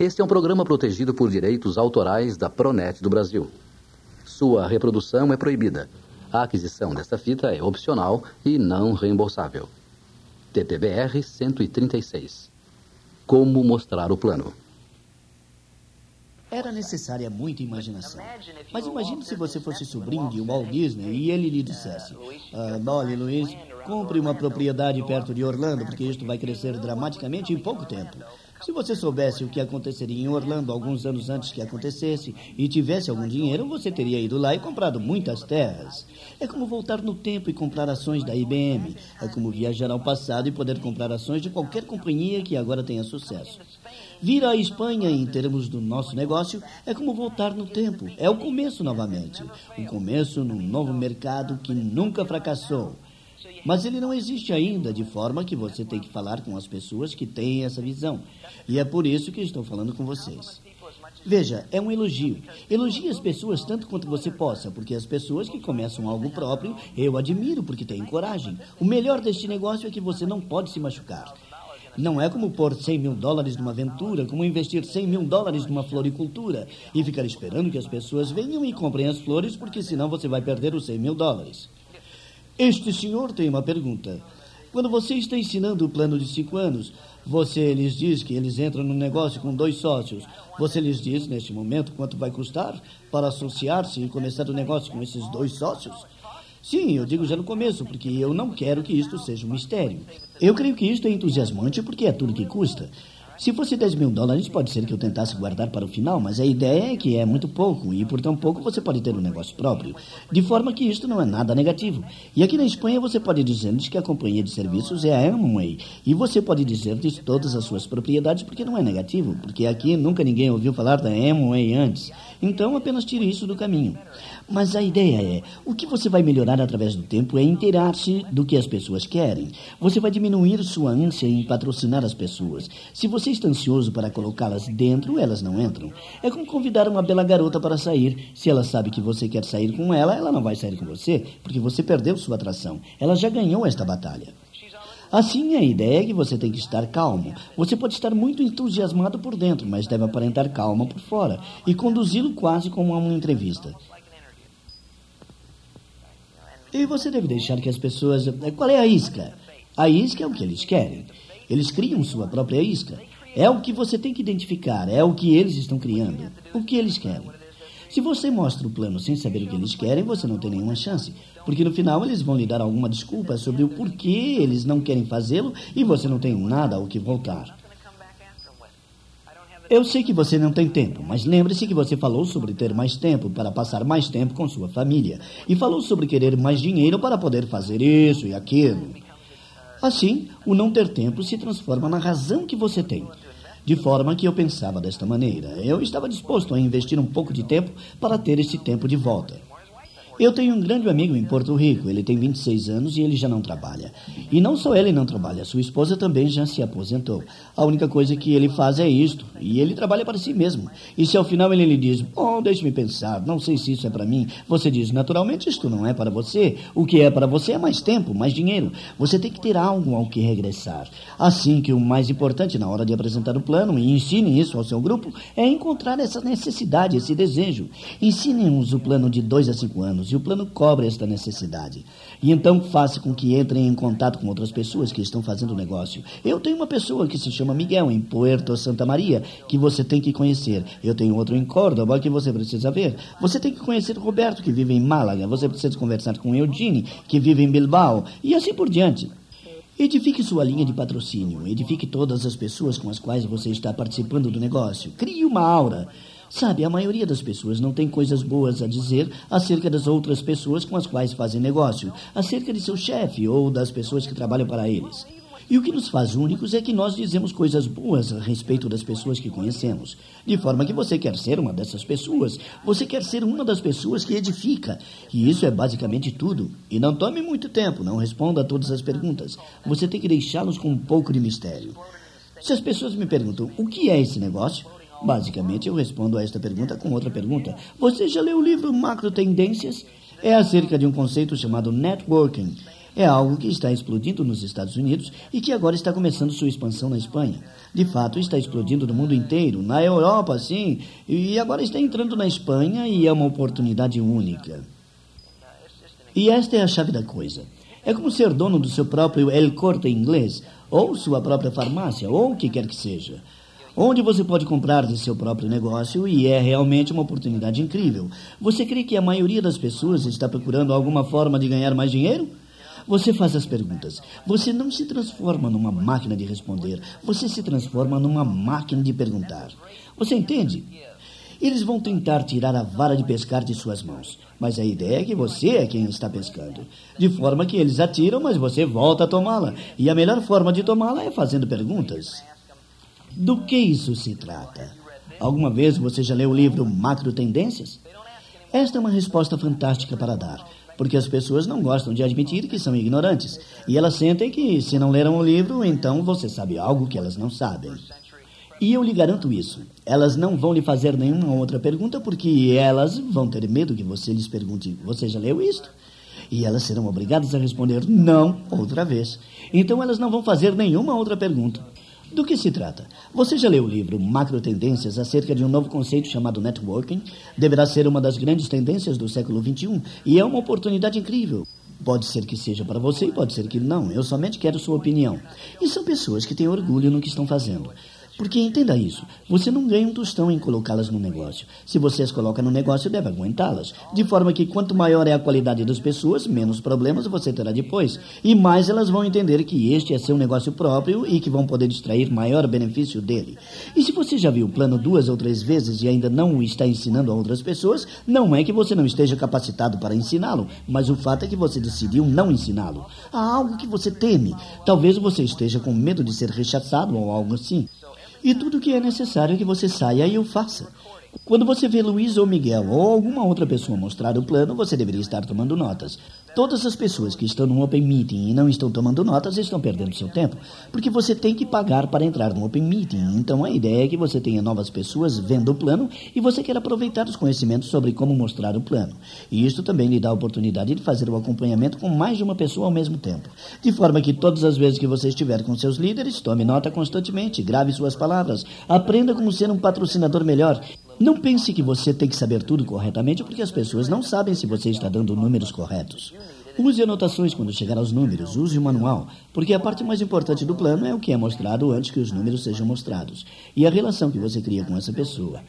Este é um programa protegido por direitos autorais da Pronet do Brasil. Sua reprodução é proibida. A aquisição desta fita é opcional e não reembolsável. TTBR 136. Como mostrar o plano? Era necessária muita imaginação. Mas imagine se você fosse sobrinho de Walt Disney e ele lhe dissesse: ah, Olha, Luiz, compre uma propriedade perto de Orlando, porque isto vai crescer dramaticamente em pouco tempo. Se você soubesse o que aconteceria em Orlando alguns anos antes que acontecesse e tivesse algum dinheiro, você teria ido lá e comprado muitas terras. É como voltar no tempo e comprar ações da IBM. É como viajar ao passado e poder comprar ações de qualquer companhia que agora tenha sucesso. Vir à Espanha em termos do nosso negócio é como voltar no tempo. É o começo novamente. O começo num novo mercado que nunca fracassou. Mas ele não existe ainda, de forma que você tem que falar com as pessoas que têm essa visão. E é por isso que estou falando com vocês. Veja, é um elogio. Elogie as pessoas tanto quanto você possa, porque as pessoas que começam algo próprio, eu admiro porque têm coragem. O melhor deste negócio é que você não pode se machucar. Não é como pôr 100 mil dólares numa aventura, como investir 100 mil dólares numa floricultura e ficar esperando que as pessoas venham e comprem as flores, porque senão você vai perder os 100 mil dólares. Este senhor tem uma pergunta. Quando você está ensinando o plano de cinco anos, você lhes diz que eles entram no negócio com dois sócios. Você lhes diz, neste momento, quanto vai custar para associar-se e começar o negócio com esses dois sócios? Sim, eu digo já no começo, porque eu não quero que isto seja um mistério. Eu creio que isto é entusiasmante porque é tudo que custa. Se fosse 10 mil dólares, pode ser que eu tentasse guardar para o final, mas a ideia é que é muito pouco, e por tão pouco você pode ter um negócio próprio. De forma que isto não é nada negativo. E aqui na Espanha você pode dizer-lhes que a companhia de serviços é a Amway, e você pode dizer-lhes todas as suas propriedades, porque não é negativo, porque aqui nunca ninguém ouviu falar da Amway antes. Então apenas tire isso do caminho. Mas a ideia é: o que você vai melhorar através do tempo é inteirar-se do que as pessoas querem. Você vai diminuir sua ânsia em patrocinar as pessoas. Se você está ansioso para colocá-las dentro, elas não entram. É como convidar uma bela garota para sair. Se ela sabe que você quer sair com ela, ela não vai sair com você, porque você perdeu sua atração. Ela já ganhou esta batalha. Assim, a ideia é que você tem que estar calmo. Você pode estar muito entusiasmado por dentro, mas deve aparentar calma por fora e conduzi-lo quase como a uma entrevista. E você deve deixar que as pessoas. Eh, qual é a isca? A isca é o que eles querem. Eles criam sua própria isca. É o que você tem que identificar, é o que eles estão criando, o que eles querem. Se você mostra o plano sem saber o que eles querem, você não tem nenhuma chance, porque no final eles vão lhe dar alguma desculpa sobre o porquê eles não querem fazê-lo e você não tem nada ao que voltar. Eu sei que você não tem tempo, mas lembre-se que você falou sobre ter mais tempo para passar mais tempo com sua família. E falou sobre querer mais dinheiro para poder fazer isso e aquilo. Assim, o não ter tempo se transforma na razão que você tem. De forma que eu pensava desta maneira. Eu estava disposto a investir um pouco de tempo para ter esse tempo de volta. Eu tenho um grande amigo em Porto Rico. Ele tem 26 anos e ele já não trabalha. E não só ele não trabalha, sua esposa também já se aposentou. A única coisa que ele faz é isto. E ele trabalha para si mesmo. E se ao final ele lhe diz: Bom, deixe-me pensar, não sei se isso é para mim. Você diz: Naturalmente, isto não é para você. O que é para você é mais tempo, mais dinheiro. Você tem que ter algo ao que regressar. Assim que o mais importante na hora de apresentar o plano, e ensine isso ao seu grupo, é encontrar essa necessidade, esse desejo. Ensinem-nos o plano de dois a cinco anos e o plano cobre esta necessidade. E então faça com que entrem em contato com outras pessoas que estão fazendo o negócio. Eu tenho uma pessoa que se chama Miguel, em Puerto Santa Maria, que você tem que conhecer. Eu tenho outro em Córdoba que você precisa ver. Você tem que conhecer Roberto, que vive em Málaga. Você precisa conversar com Eugene, que vive em Bilbao. E assim por diante. Edifique sua linha de patrocínio. Edifique todas as pessoas com as quais você está participando do negócio. Crie uma aura. Sabe, a maioria das pessoas não tem coisas boas a dizer acerca das outras pessoas com as quais fazem negócio, acerca de seu chefe ou das pessoas que trabalham para eles. E o que nos faz únicos é que nós dizemos coisas boas a respeito das pessoas que conhecemos. De forma que você quer ser uma dessas pessoas. Você quer ser uma das pessoas que edifica. E isso é basicamente tudo. E não tome muito tempo, não responda a todas as perguntas. Você tem que deixá-los com um pouco de mistério. Se as pessoas me perguntam o que é esse negócio, Basicamente, eu respondo a esta pergunta com outra pergunta. Você já leu o livro Macro Tendências? É acerca de um conceito chamado networking. É algo que está explodindo nos Estados Unidos e que agora está começando sua expansão na Espanha. De fato, está explodindo no mundo inteiro, na Europa, sim, e agora está entrando na Espanha e é uma oportunidade única. E esta é a chave da coisa. É como ser dono do seu próprio El Corte inglês, ou sua própria farmácia, ou o que quer que seja onde você pode comprar de seu próprio negócio e é realmente uma oportunidade incrível. Você crê que a maioria das pessoas está procurando alguma forma de ganhar mais dinheiro? Você faz as perguntas. Você não se transforma numa máquina de responder. Você se transforma numa máquina de perguntar. Você entende? Eles vão tentar tirar a vara de pescar de suas mãos. Mas a ideia é que você é quem está pescando. De forma que eles atiram, mas você volta a tomá-la. E a melhor forma de tomá-la é fazendo perguntas. Do que isso se trata? Alguma vez você já leu o livro Macro Tendências? Esta é uma resposta fantástica para dar, porque as pessoas não gostam de admitir que são ignorantes, e elas sentem que, se não leram o livro, então você sabe algo que elas não sabem. E eu lhe garanto isso. Elas não vão lhe fazer nenhuma outra pergunta porque elas vão ter medo que você lhes pergunte: Você já leu isto? E elas serão obrigadas a responder não outra vez. Então elas não vão fazer nenhuma outra pergunta. Do que se trata? Você já leu o livro Macro Tendências acerca de um novo conceito chamado networking? Deverá ser uma das grandes tendências do século XXI e é uma oportunidade incrível. Pode ser que seja para você e pode ser que não. Eu somente quero sua opinião. E são pessoas que têm orgulho no que estão fazendo. Porque entenda isso, você não ganha um tostão em colocá-las no negócio. Se você as coloca no negócio, deve aguentá-las. De forma que quanto maior é a qualidade das pessoas, menos problemas você terá depois. E mais elas vão entender que este é seu negócio próprio e que vão poder extrair maior benefício dele. E se você já viu o plano duas ou três vezes e ainda não o está ensinando a outras pessoas, não é que você não esteja capacitado para ensiná-lo, mas o fato é que você decidiu não ensiná-lo. Há algo que você teme. Talvez você esteja com medo de ser rechaçado ou algo assim. E tudo que é necessário que você saia e o faça. Quando você vê Luiz ou Miguel ou alguma outra pessoa mostrar o plano, você deveria estar tomando notas. Todas as pessoas que estão no Open Meeting e não estão tomando notas estão perdendo seu tempo, porque você tem que pagar para entrar no Open Meeting. Então a ideia é que você tenha novas pessoas vendo o plano e você quer aproveitar os conhecimentos sobre como mostrar o plano. E isso também lhe dá a oportunidade de fazer o acompanhamento com mais de uma pessoa ao mesmo tempo. De forma que todas as vezes que você estiver com seus líderes, tome nota constantemente, grave suas palavras, aprenda como ser um patrocinador melhor não pense que você tem que saber tudo corretamente, porque as pessoas não sabem se você está dando números corretos. Use anotações quando chegar aos números, use o manual, porque a parte mais importante do plano é o que é mostrado antes que os números sejam mostrados, e a relação que você cria com essa pessoa.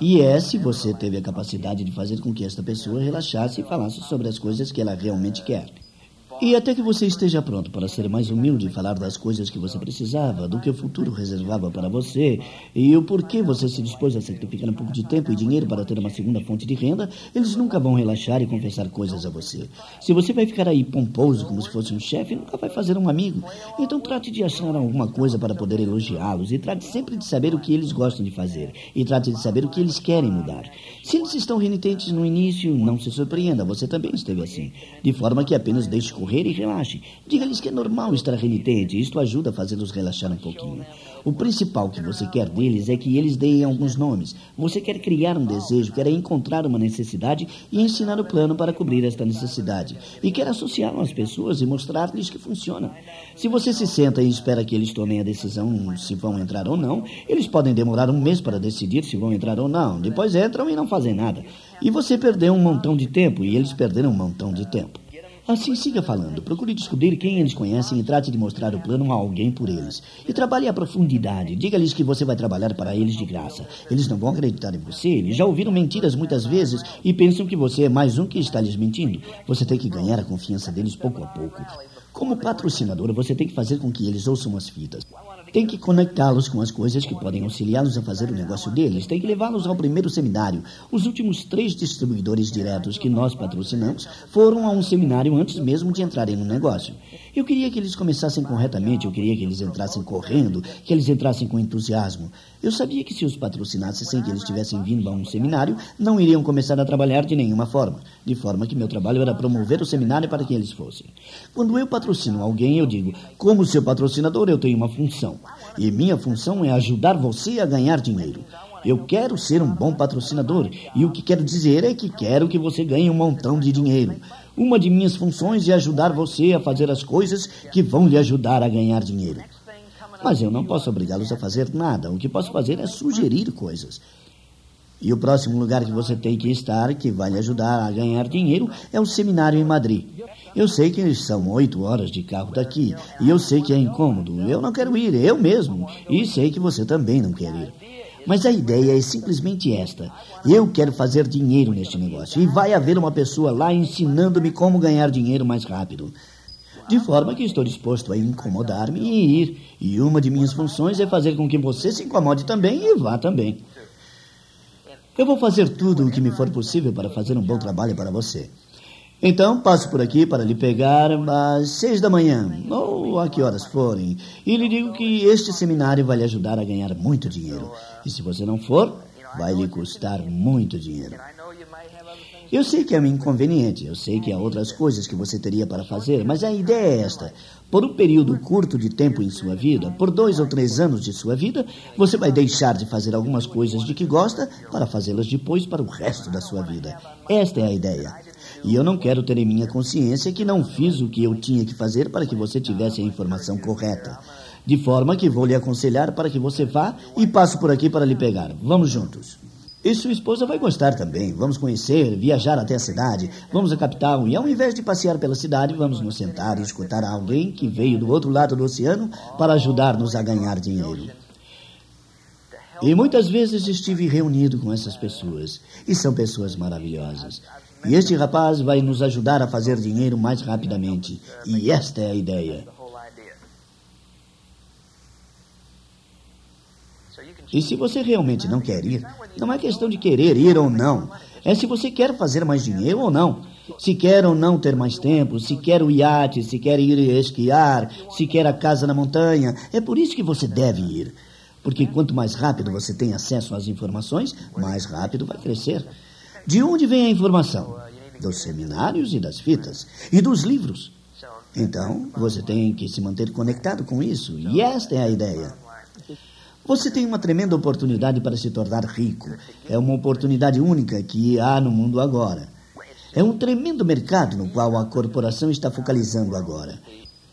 E é se você teve a capacidade de fazer com que esta pessoa relaxasse e falasse sobre as coisas que ela realmente quer. E até que você esteja pronto para ser mais humilde e falar das coisas que você precisava, do que o futuro reservava para você e o porquê você se dispôs a sacrificar um pouco de tempo e dinheiro para ter uma segunda fonte de renda, eles nunca vão relaxar e confessar coisas a você. Se você vai ficar aí pomposo como se fosse um chefe, nunca vai fazer um amigo. Então trate de achar alguma coisa para poder elogiá-los e trate sempre de saber o que eles gostam de fazer e trate de saber o que eles querem mudar. Se eles estão renitentes no início, não se surpreenda, você também esteve assim. De forma que apenas deixe correr e relaxe. Diga-lhes que é normal estar renitente. Isto ajuda a fazê-los relaxar um pouquinho. O principal que você quer deles é que eles deem alguns nomes. Você quer criar um desejo, quer encontrar uma necessidade e ensinar o plano para cobrir esta necessidade. E quer associá-lo pessoas e mostrar-lhes que funciona. Se você se senta e espera que eles tomem a decisão se vão entrar ou não, eles podem demorar um mês para decidir se vão entrar ou não. Depois entram e não fazem nada. E você perdeu um montão de tempo e eles perderam um montão de tempo. Assim, siga falando. Procure descobrir quem eles conhecem e trate de mostrar o plano a alguém por eles. E trabalhe a profundidade. Diga-lhes que você vai trabalhar para eles de graça. Eles não vão acreditar em você. Eles já ouviram mentiras muitas vezes e pensam que você é mais um que está lhes mentindo. Você tem que ganhar a confiança deles pouco a pouco. Como patrocinadora, você tem que fazer com que eles ouçam as fitas. Tem que conectá-los com as coisas que podem auxiliá-los a fazer o negócio deles. Tem que levá-los ao primeiro seminário. Os últimos três distribuidores diretos que nós patrocinamos foram a um seminário antes mesmo de entrarem no negócio. Eu queria que eles começassem corretamente, eu queria que eles entrassem correndo, que eles entrassem com entusiasmo. Eu sabia que se os patrocinasse sem que eles tivessem vindo a um seminário, não iriam começar a trabalhar de nenhuma forma. De forma que meu trabalho era promover o seminário para que eles fossem. Quando eu patrocino alguém, eu digo: como seu patrocinador, eu tenho uma função. E minha função é ajudar você a ganhar dinheiro. Eu quero ser um bom patrocinador. E o que quero dizer é que quero que você ganhe um montão de dinheiro. Uma de minhas funções é ajudar você a fazer as coisas que vão lhe ajudar a ganhar dinheiro. Mas eu não posso obrigá-los a fazer nada. O que posso fazer é sugerir coisas. E o próximo lugar que você tem que estar, que vai lhe ajudar a ganhar dinheiro, é o seminário em Madrid. Eu sei que são oito horas de carro daqui, e eu sei que é incômodo. Eu não quero ir, eu mesmo. E sei que você também não quer ir. Mas a ideia é simplesmente esta. Eu quero fazer dinheiro neste negócio. E vai haver uma pessoa lá ensinando-me como ganhar dinheiro mais rápido. De forma que estou disposto a incomodar-me e ir. E uma de minhas funções é fazer com que você se incomode também e vá também. Eu vou fazer tudo o que me for possível para fazer um bom trabalho para você. Então, passo por aqui para lhe pegar às seis da manhã, ou a que horas forem, e lhe digo que este seminário vai lhe ajudar a ganhar muito dinheiro. E se você não for, vai lhe custar muito dinheiro. Eu sei que é um inconveniente, eu sei que há outras coisas que você teria para fazer, mas a ideia é esta. Por um período curto de tempo em sua vida, por dois ou três anos de sua vida, você vai deixar de fazer algumas coisas de que gosta para fazê-las depois para o resto da sua vida. Esta é a ideia. E eu não quero ter em minha consciência que não fiz o que eu tinha que fazer para que você tivesse a informação correta. De forma que vou lhe aconselhar para que você vá e passo por aqui para lhe pegar. Vamos juntos. E sua esposa vai gostar também. Vamos conhecer, viajar até a cidade, vamos à capital e ao invés de passear pela cidade, vamos nos sentar e escutar alguém que veio do outro lado do oceano para ajudar-nos a ganhar dinheiro. E muitas vezes estive reunido com essas pessoas, e são pessoas maravilhosas. E este rapaz vai nos ajudar a fazer dinheiro mais rapidamente. E esta é a ideia. E se você realmente não quer ir, não é questão de querer ir ou não. É se você quer fazer mais dinheiro ou não. Se quer ou não ter mais tempo, se quer o iate, se quer ir esquiar, se quer a casa na montanha. É por isso que você deve ir. Porque quanto mais rápido você tem acesso às informações, mais rápido vai crescer. De onde vem a informação? Dos seminários e das fitas. E dos livros. Então, você tem que se manter conectado com isso. E esta é a ideia. Você tem uma tremenda oportunidade para se tornar rico. É uma oportunidade única que há no mundo agora. É um tremendo mercado no qual a corporação está focalizando agora.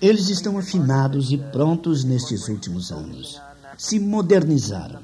Eles estão afinados e prontos nestes últimos anos. Se modernizaram.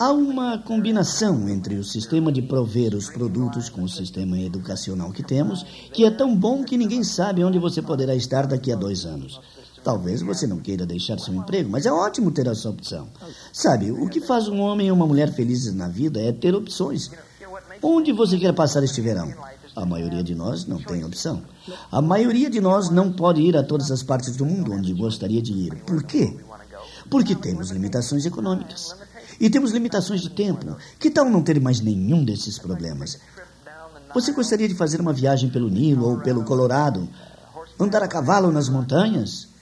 Há uma combinação entre o sistema de prover os produtos com o sistema educacional que temos, que é tão bom que ninguém sabe onde você poderá estar daqui a dois anos. Talvez você não queira deixar seu emprego, mas é ótimo ter essa opção. Sabe, o que faz um homem e uma mulher felizes na vida é ter opções. Onde você quer passar este verão? A maioria de nós não tem opção. A maioria de nós não pode ir a todas as partes do mundo onde gostaria de ir. Por quê? Porque temos limitações econômicas. E temos limitações de tempo. Que tal não ter mais nenhum desses problemas? Você gostaria de fazer uma viagem pelo Nilo ou pelo Colorado? Andar a cavalo nas montanhas?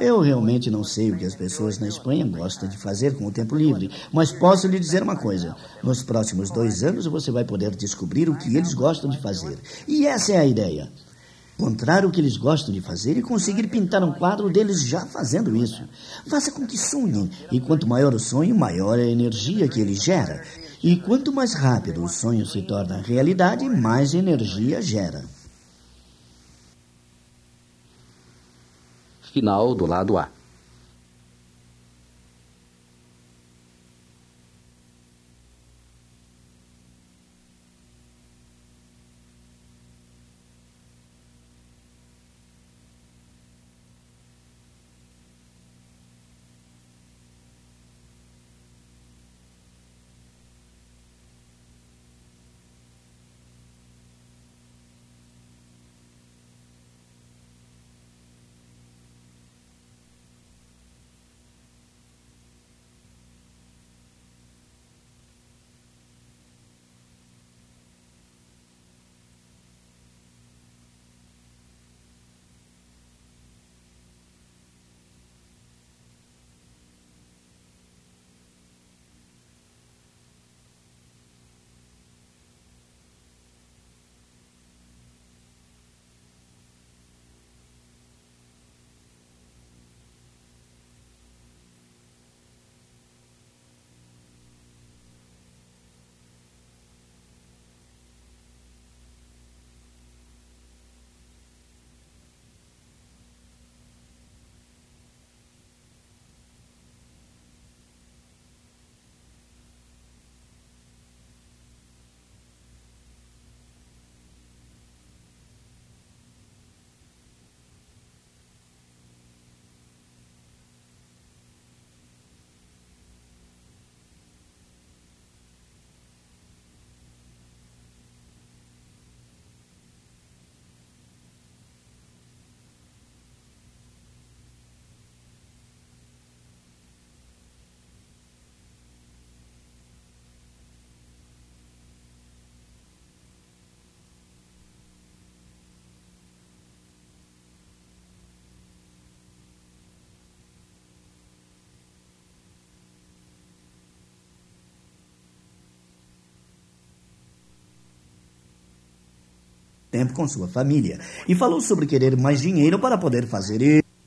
Eu realmente não sei o que as pessoas na Espanha gostam de fazer com o tempo livre, mas posso lhe dizer uma coisa: nos próximos dois anos você vai poder descobrir o que eles gostam de fazer. E essa é a ideia encontrar o que eles gostam de fazer e conseguir pintar um quadro deles já fazendo isso. Faça com que sonhem, e quanto maior o sonho, maior a energia que ele gera. E quanto mais rápido o sonho se torna realidade, mais energia gera. Final do lado A. tempo com sua família. E falou sobre querer mais dinheiro para poder fazer isso.